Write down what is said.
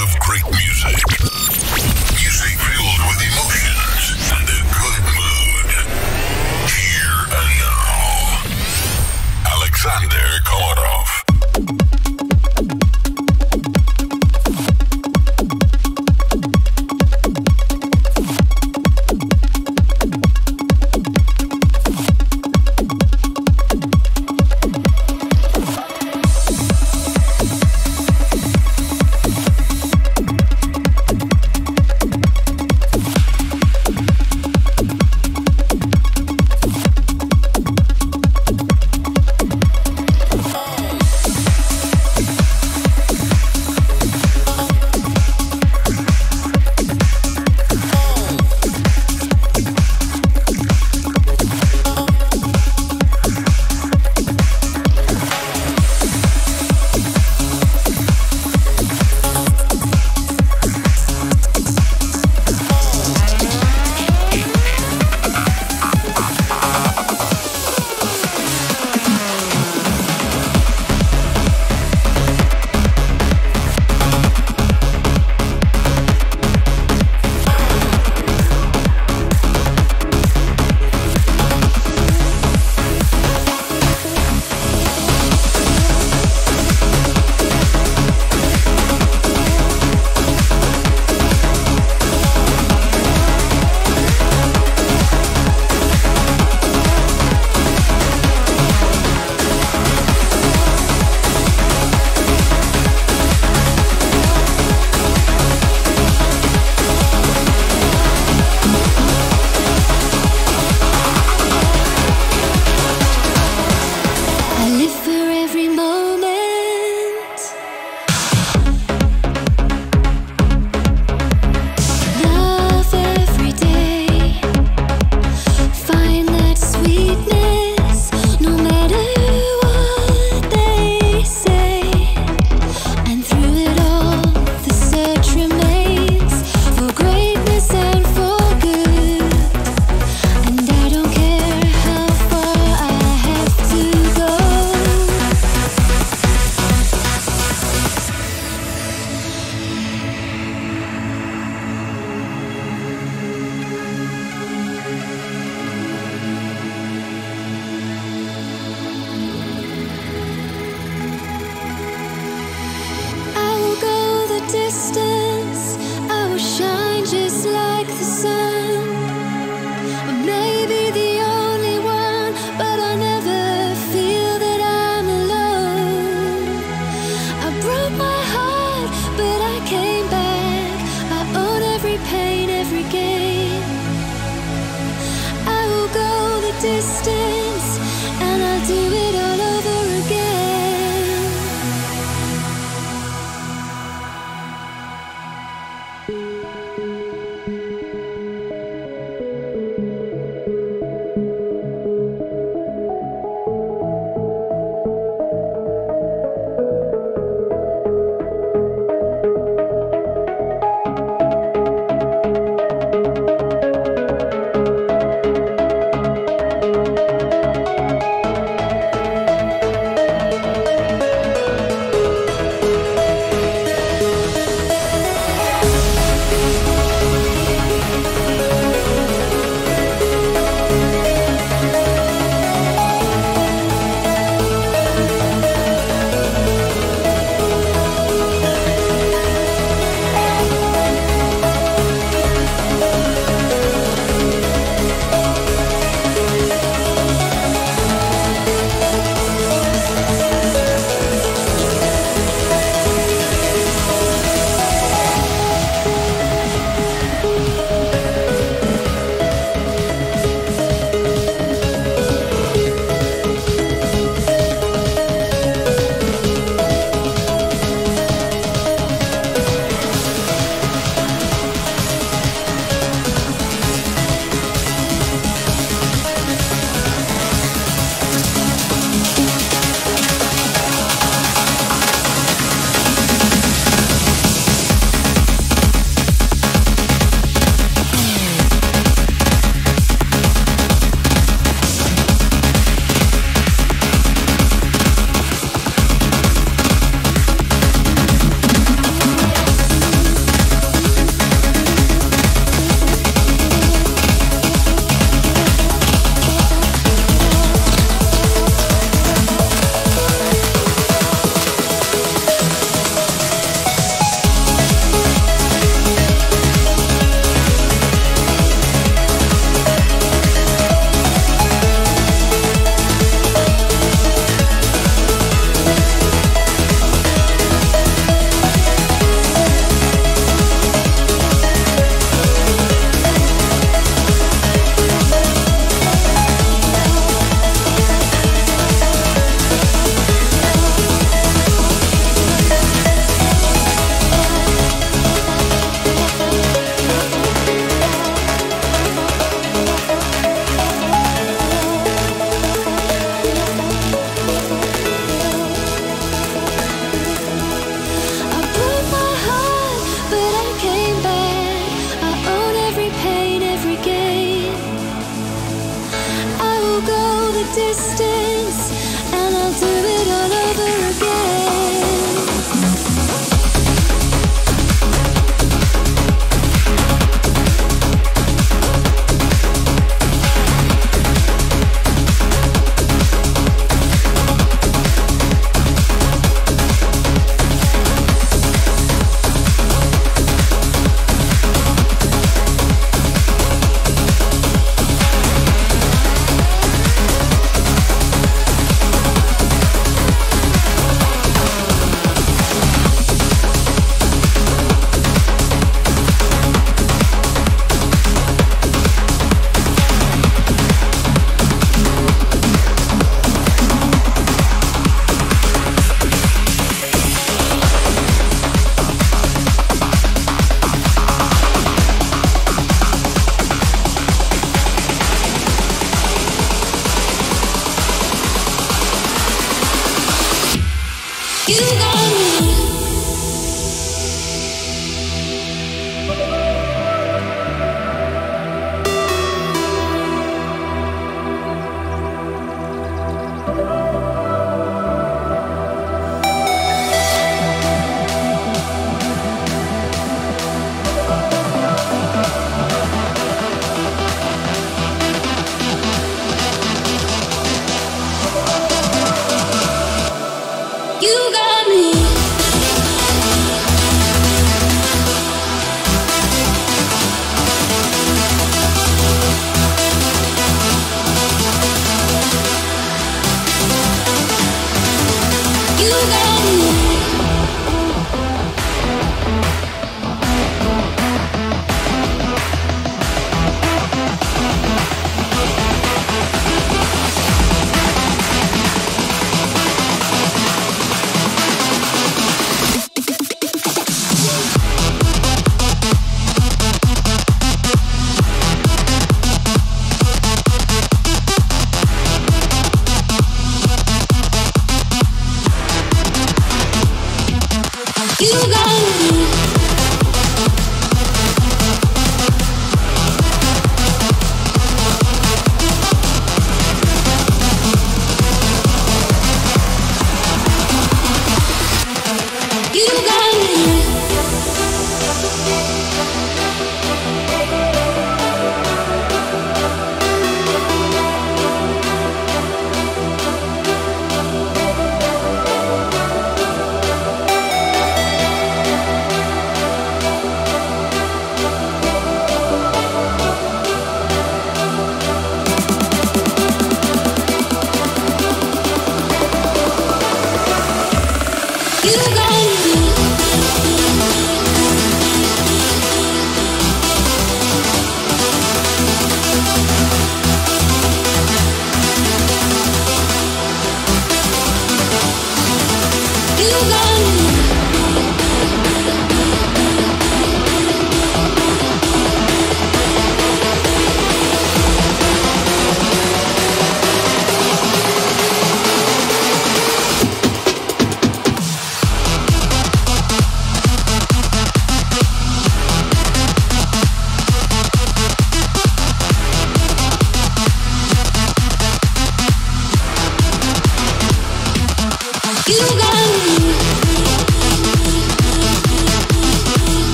of great music.